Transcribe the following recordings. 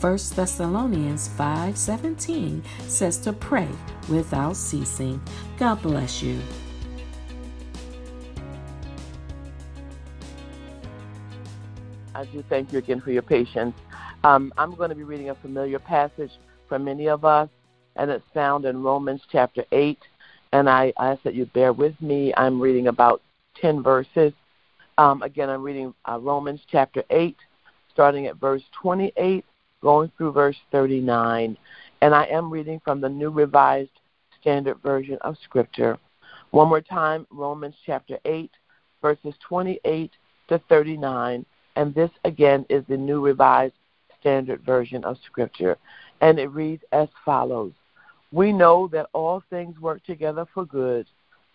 1 Thessalonians 5:17 says to pray without ceasing. God bless you. I do thank you again for your patience. Um, I'm going to be reading a familiar passage for many of us, and it's found in Romans chapter 8. And I, ask that you bear with me. I'm reading about 10 verses. Um, again, I'm reading uh, Romans chapter 8, starting at verse 28, going through verse 39. And I am reading from the New Revised Standard Version of Scripture. One more time, Romans chapter 8, verses 28 to 39. And this again is the New Revised Standard Version of Scripture. And it reads as follows We know that all things work together for good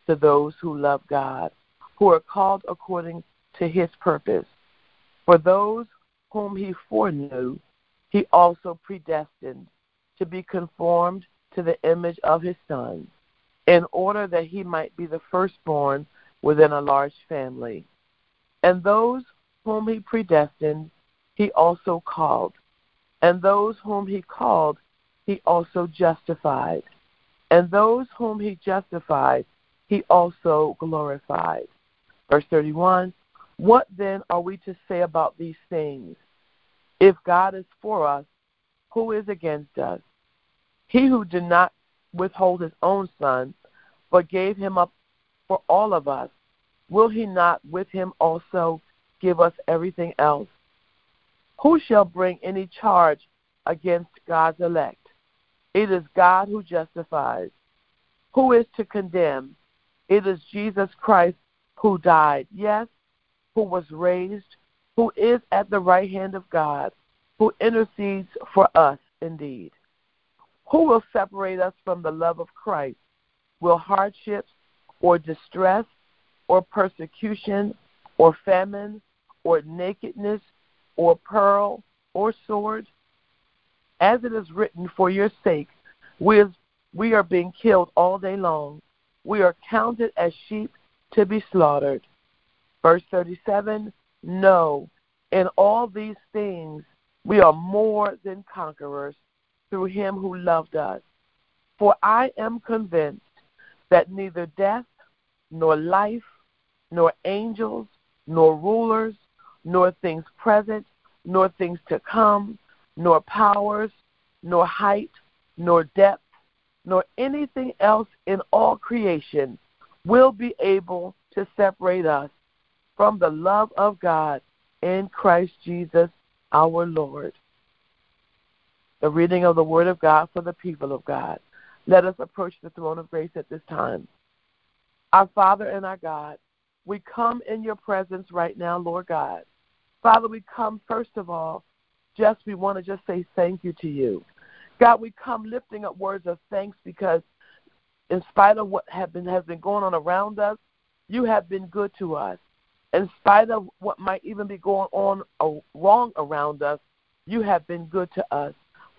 to those who love God, who are called according to his purpose. For those whom he foreknew, he also predestined to be conformed to the image of his Son, in order that he might be the firstborn within a large family. And those whom he predestined, he also called. And those whom he called, he also justified. And those whom he justified, he also glorified. Verse 31 What then are we to say about these things? If God is for us, who is against us? He who did not withhold his own son, but gave him up for all of us, will he not with him also give us everything else? Who shall bring any charge against God's elect? It is God who justifies. Who is to condemn? It is Jesus Christ who died, yes, who was raised, who is at the right hand of God, who intercedes for us indeed. Who will separate us from the love of Christ? Will hardships or distress or persecution or famine or nakedness or peril or sword? As it is written, for your sake, we, we are being killed all day long. We are counted as sheep to be slaughtered. Verse 37 No, in all these things we are more than conquerors through him who loved us. For I am convinced that neither death, nor life, nor angels, nor rulers, nor things present, nor things to come, nor powers, nor height, nor depth, nor anything else in all creation will be able to separate us from the love of God in Christ Jesus our Lord. The reading of the Word of God for the people of God. Let us approach the throne of grace at this time. Our Father and our God, we come in your presence right now, Lord God. Father, we come first of all, just we want to just say thank you to you. God, we come lifting up words of thanks because in spite of what have been, has been going on around us, you have been good to us in spite of what might even be going on uh, wrong around us, you have been good to us.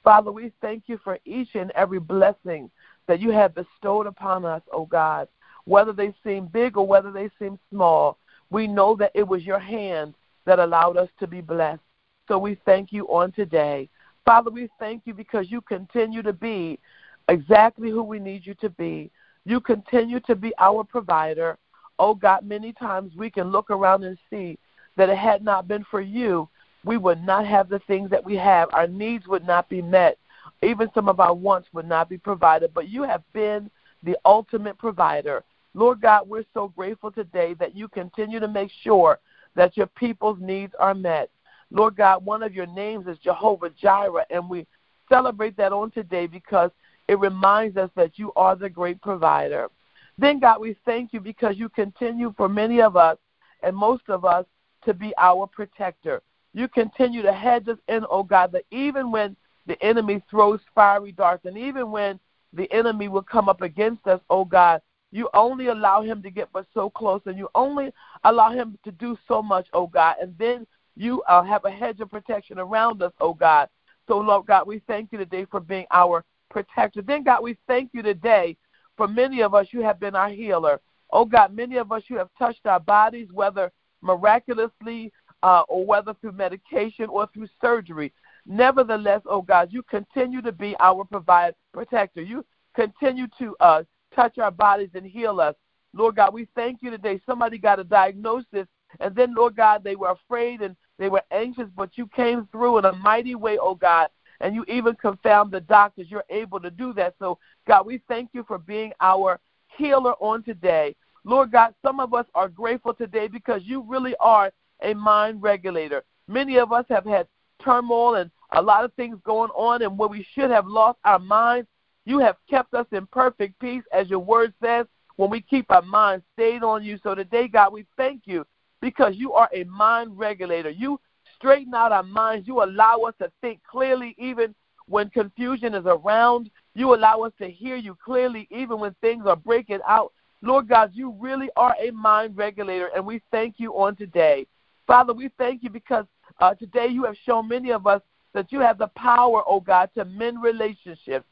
Father, we thank you for each and every blessing that you have bestowed upon us, O oh God, whether they seem big or whether they seem small. We know that it was your hand that allowed us to be blessed. So we thank you on today. Father, we thank you because you continue to be exactly who we need you to be. You continue to be our provider oh God, many times we can look around and see that it had not been for you, we would not have the things that we have. Our needs would not be met. Even some of our wants would not be provided. But you have been the ultimate provider. Lord God, we're so grateful today that you continue to make sure that your people's needs are met. Lord God, one of your names is Jehovah Jireh, and we celebrate that on today because it reminds us that you are the great provider. Then, God, we thank you because you continue for many of us and most of us to be our protector. You continue to hedge us in, oh God, that even when the enemy throws fiery darts and even when the enemy will come up against us, oh God, you only allow him to get but so close and you only allow him to do so much, oh God. And then you uh, have a hedge of protection around us, oh God. So, Lord God, we thank you today for being our protector. Then, God, we thank you today for many of us, you have been our healer. Oh God, many of us, you have touched our bodies, whether miraculously uh, or whether through medication or through surgery. Nevertheless, oh God, you continue to be our provide protector. You continue to uh, touch our bodies and heal us. Lord God, we thank you today. Somebody got a diagnosis, and then, Lord God, they were afraid and they were anxious, but you came through in a mighty way, oh God, and you even confound the doctors. You're able to do that. So, God, we thank you for being our healer on today. Lord God, some of us are grateful today because you really are a mind regulator. Many of us have had turmoil and a lot of things going on, and where we should have lost our minds, you have kept us in perfect peace, as your word says, when we keep our minds stayed on you. So today, God, we thank you because you are a mind regulator. You straighten out our minds. You allow us to think clearly even when confusion is around. You allow us to hear you clearly even when things are breaking out. Lord God, you really are a mind regulator, and we thank you on today. Father, we thank you because uh, today you have shown many of us that you have the power, oh God, to mend relationships.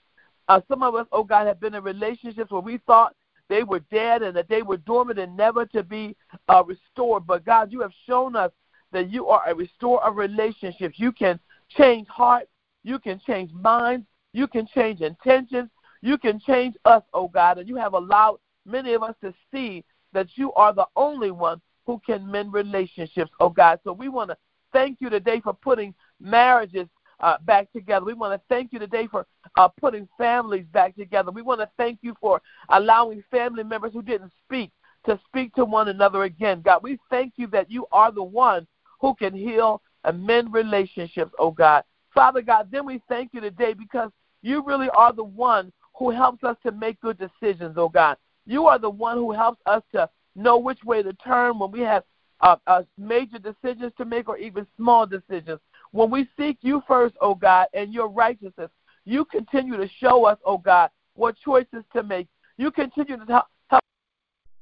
Uh, some of us, oh God, have been in relationships where we thought they were dead and that they were dormant and never to be uh, restored. But God, you have shown us that you are a restorer of relationships. You can change hearts, you can change minds, you can change intentions, you can change us, oh God, and you have allowed many of us to see that you are the only one who can mend relationships, oh God. So we want to thank you today for putting marriages uh, back together. We want to thank you today for uh, putting families back together. We want to thank you for allowing family members who didn't speak to speak to one another again. God, we thank you that you are the one who can heal and mend relationships, oh God. Father God, then we thank you today because you really are the one who helps us to make good decisions, oh God. You are the one who helps us to know which way to turn when we have uh, uh, major decisions to make or even small decisions. When we seek you first, oh God, and your righteousness, you continue to show us, oh God, what choices to make. You continue to help, help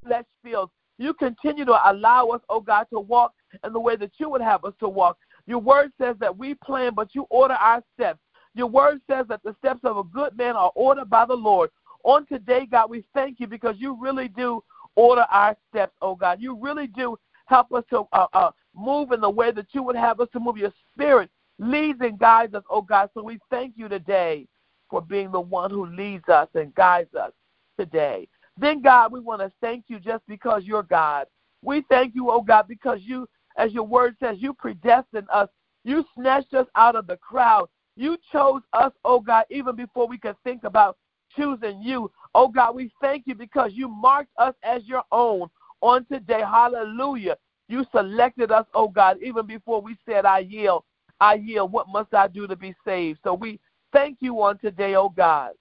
flesh fields. You continue to allow us, oh God, to walk in the way that you would have us to walk. Your word says that we plan, but you order our steps. Your word says that the steps of a good man are ordered by the Lord. On today, God, we thank you because you really do order our steps, oh God. You really do help us to uh, uh, move in the way that you would have us to move. Your spirit leads and guides us, oh God. So we thank you today for being the one who leads us and guides us today. Then, God, we want to thank you just because you're God. We thank you, oh God, because you, as your word says, you predestined us. You snatched us out of the crowd. You chose us, oh God, even before we could think about choosing you. Oh God, we thank you because you marked us as your own on today. Hallelujah. You selected us, oh God, even before we said, I yield. I yield. What must I do to be saved? So we thank you on today, oh God.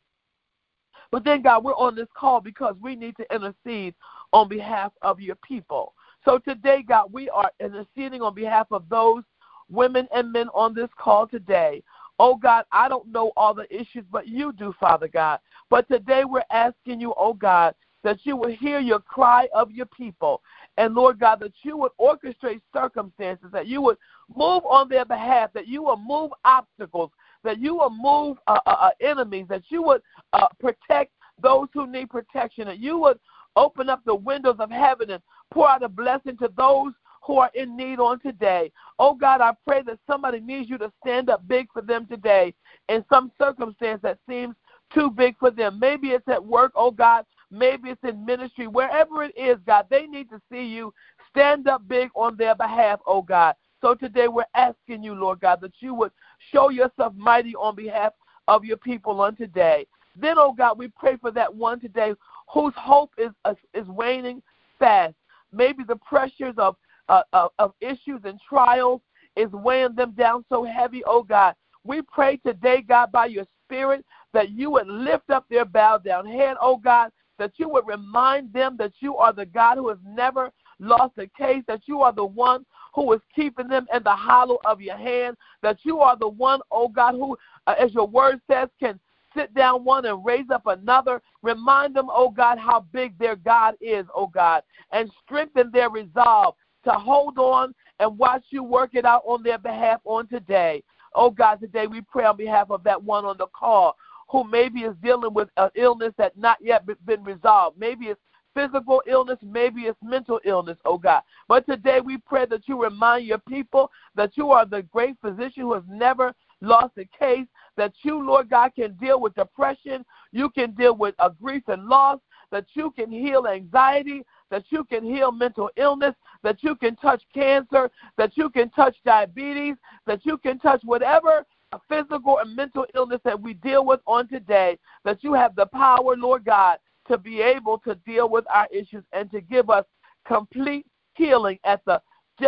But then, God, we're on this call because we need to intercede on behalf of your people. So today, God, we are interceding on behalf of those women and men on this call today. Oh God, I don't know all the issues, but you do, Father God. But today we're asking you, oh God, that you would hear your cry of your people. And Lord God, that you would orchestrate circumstances, that you would move on their behalf, that you will move obstacles, that you will move uh, uh, uh, enemies, that you would uh, protect those who need protection, that you would open up the windows of heaven and pour out a blessing to those who are in need on today. Oh God, I pray that somebody needs you to stand up big for them today in some circumstance that seems too big for them. Maybe it's at work, oh God. Maybe it's in ministry. Wherever it is, God, they need to see you stand up big on their behalf, oh God. So today we're asking you, Lord God, that you would show yourself mighty on behalf of your people on today. Then, oh God, we pray for that one today whose hope is is waning fast. Maybe the pressures of uh, of, of issues and trials is weighing them down so heavy, oh God. We pray today, God, by your Spirit, that you would lift up their bowed down head, oh God, that you would remind them that you are the God who has never lost a case, that you are the one who is keeping them in the hollow of your hand, that you are the one, oh God, who, uh, as your word says, can sit down one and raise up another. Remind them, oh God, how big their God is, oh God, and strengthen their resolve to hold on and watch you work it out on their behalf on today. Oh God, today we pray on behalf of that one on the call who maybe is dealing with an illness that not yet been resolved. Maybe it's physical illness, maybe it's mental illness, oh God. But today we pray that you remind your people that you are the great physician who has never lost a case, that you, Lord God, can deal with depression, you can deal with a grief and loss, that you can heal anxiety, that you can heal mental illness, that you can touch cancer, that you can touch diabetes, that you can touch whatever physical and mental illness that we deal with on today, that you have the power, Lord God, to be able to deal with our issues and to give us complete healing at the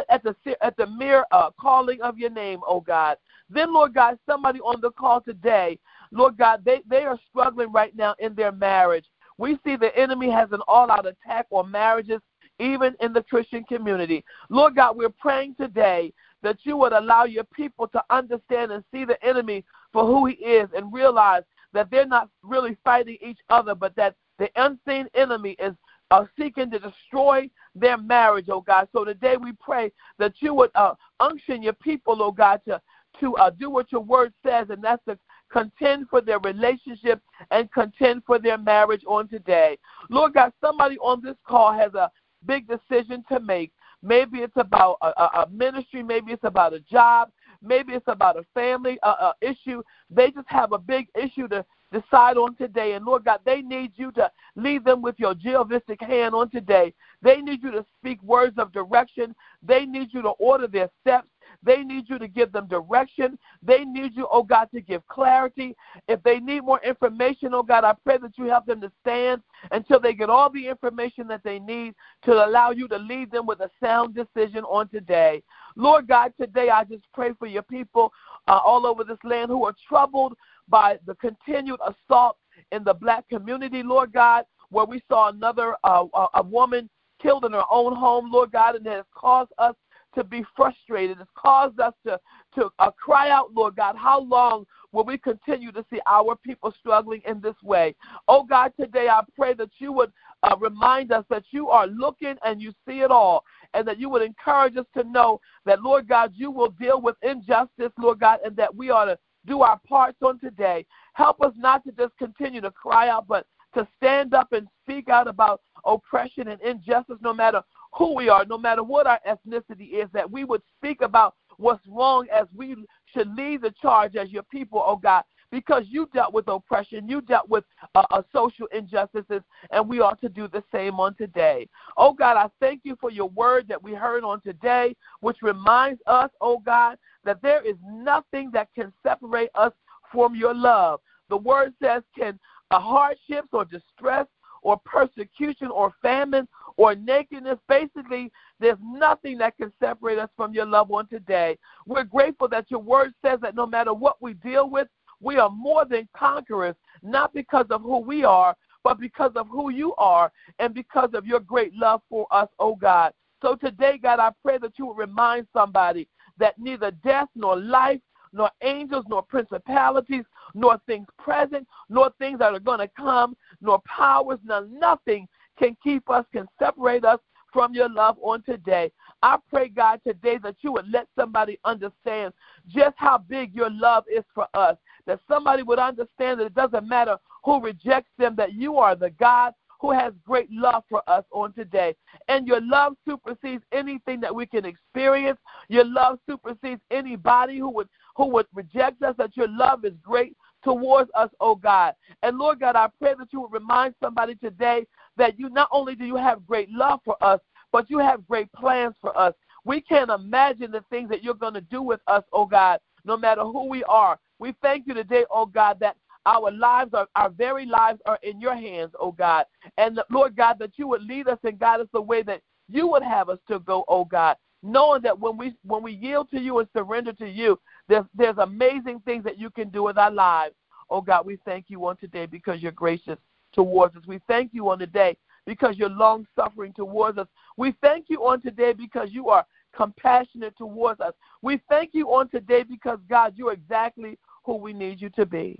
at the at the mere uh, calling of your name, oh God. Then, Lord God, somebody on the call today, Lord God, they, they are struggling right now in their marriage. We see the enemy has an all out attack on marriages, even in the Christian community. Lord God, we're praying today that you would allow your people to understand and see the enemy for who he is and realize that they're not really fighting each other, but that the unseen enemy is uh, seeking to destroy their marriage, oh God. So today we pray that you would uh, unction your people, oh God, to to uh, do what your word says, and that's to contend for their relationship and contend for their marriage on today. Lord God, somebody on this call has a big decision to make. Maybe it's about a, a ministry, maybe it's about a job, maybe it's about a family uh, uh, issue. They just have a big issue to decide on today. And Lord God, they need you to lead them with your geovistic hand on today. They need you to speak words of direction. They need you to order their steps. They need you to give them direction. They need you, oh God, to give clarity. If they need more information, oh God, I pray that you help them to stand until they get all the information that they need to allow you to lead them with a sound decision on today. Lord God, today I just pray for your people uh, all over this land who are troubled by the continued assault in the black community, Lord God, where we saw another uh, a woman killed in her own home, Lord God, and it has caused us to be frustrated. It's caused us to, to uh, cry out, Lord God, how long will we continue to see our people struggling in this way? Oh God, today I pray that you would uh, remind us that you are looking and you see it all, and that you would encourage us to know that, Lord God, you will deal with injustice, Lord God, and that we ought to do our parts on today. Help us not to just continue to cry out, but to stand up and speak out about oppression and injustice, no matter who we are, no matter what our ethnicity is, that we would speak about what's wrong as we should lead the charge as your people, oh God, because you dealt with oppression, you dealt with uh, uh, social injustices, and we ought to do the same on today. Oh God, I thank you for your word that we heard on today, which reminds us, oh God, that there is nothing that can separate us from your love. The word says, can uh, hardships or distress or persecution or famine or nakedness. Basically, there's nothing that can separate us from your loved one today. We're grateful that your word says that no matter what we deal with, we are more than conquerors, not because of who we are, but because of who you are and because of your great love for us, oh God. So today, God, I pray that you will remind somebody that neither death nor life, nor angels, nor principalities, nor things present, nor things that are going to come, nor powers, nor nothing can keep us, can separate us from your love on today. I pray, God, today that you would let somebody understand just how big your love is for us. That somebody would understand that it doesn't matter who rejects them, that you are the God who has great love for us on today. And your love supersedes anything that we can experience. Your love supersedes anybody who would who would reject us, that your love is great towards us, oh God. And Lord God, I pray that you would remind somebody today that you not only do you have great love for us, but you have great plans for us. We can't imagine the things that you're going to do with us, oh God, no matter who we are. We thank you today, oh God, that our lives are our very lives are in your hands, oh God. And Lord God, that you would lead us and guide us the way that you would have us to go, oh God. Knowing that when we when we yield to you and surrender to you, there's there's amazing things that you can do with our lives. Oh God, we thank you on today because you're gracious towards us. We thank you on today because you're long suffering towards us. We thank you on today because you are compassionate towards us. We thank you on today because God, you're exactly who we need you to be.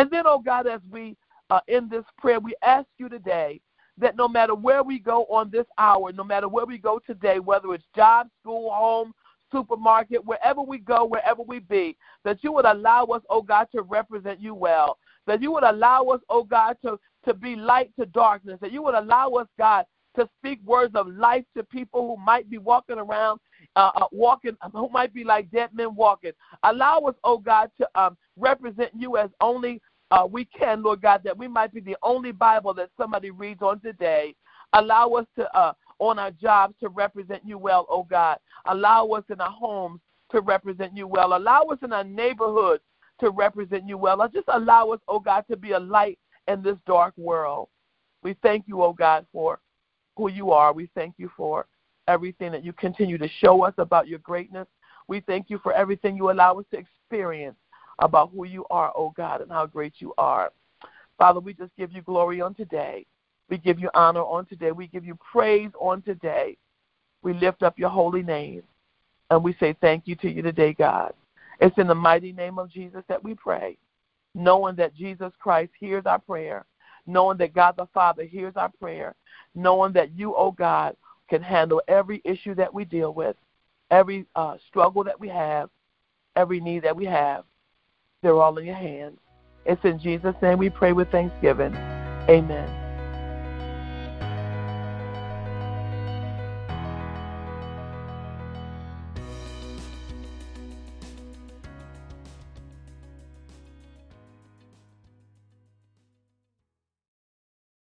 And then, oh God, as we uh, in this prayer, we ask you today that no matter where we go on this hour, no matter where we go today, whether it's job, school, home, supermarket, wherever we go, wherever we be, that you would allow us, oh God, to represent you well. That you would allow us, oh God, to, to be light to darkness. That you would allow us, God, to speak words of life to people who might be walking around, uh, uh, walking, who might be like dead men walking. Allow us, oh God, to um, represent you as only uh, we can, Lord God, that we might be the only Bible that somebody reads on today. Allow us to, uh, on our jobs, to represent you well, oh God. Allow us in our homes to represent you well. Allow us in our neighborhoods to represent you well. Just allow us, oh God, to be a light in this dark world. We thank you, oh God, for who you are. We thank you for everything that you continue to show us about your greatness. We thank you for everything you allow us to experience about who you are, oh God, and how great you are. Father, we just give you glory on today. We give you honor on today. We give you praise on today. We lift up your holy name. And we say thank you to you today, God. It's in the mighty name of Jesus that we pray, knowing that Jesus Christ hears our prayer, knowing that God the Father hears our prayer, knowing that you, oh God, can handle every issue that we deal with, every uh, struggle that we have, every need that we have. They're all in your hands. It's in Jesus' name we pray with thanksgiving. Amen.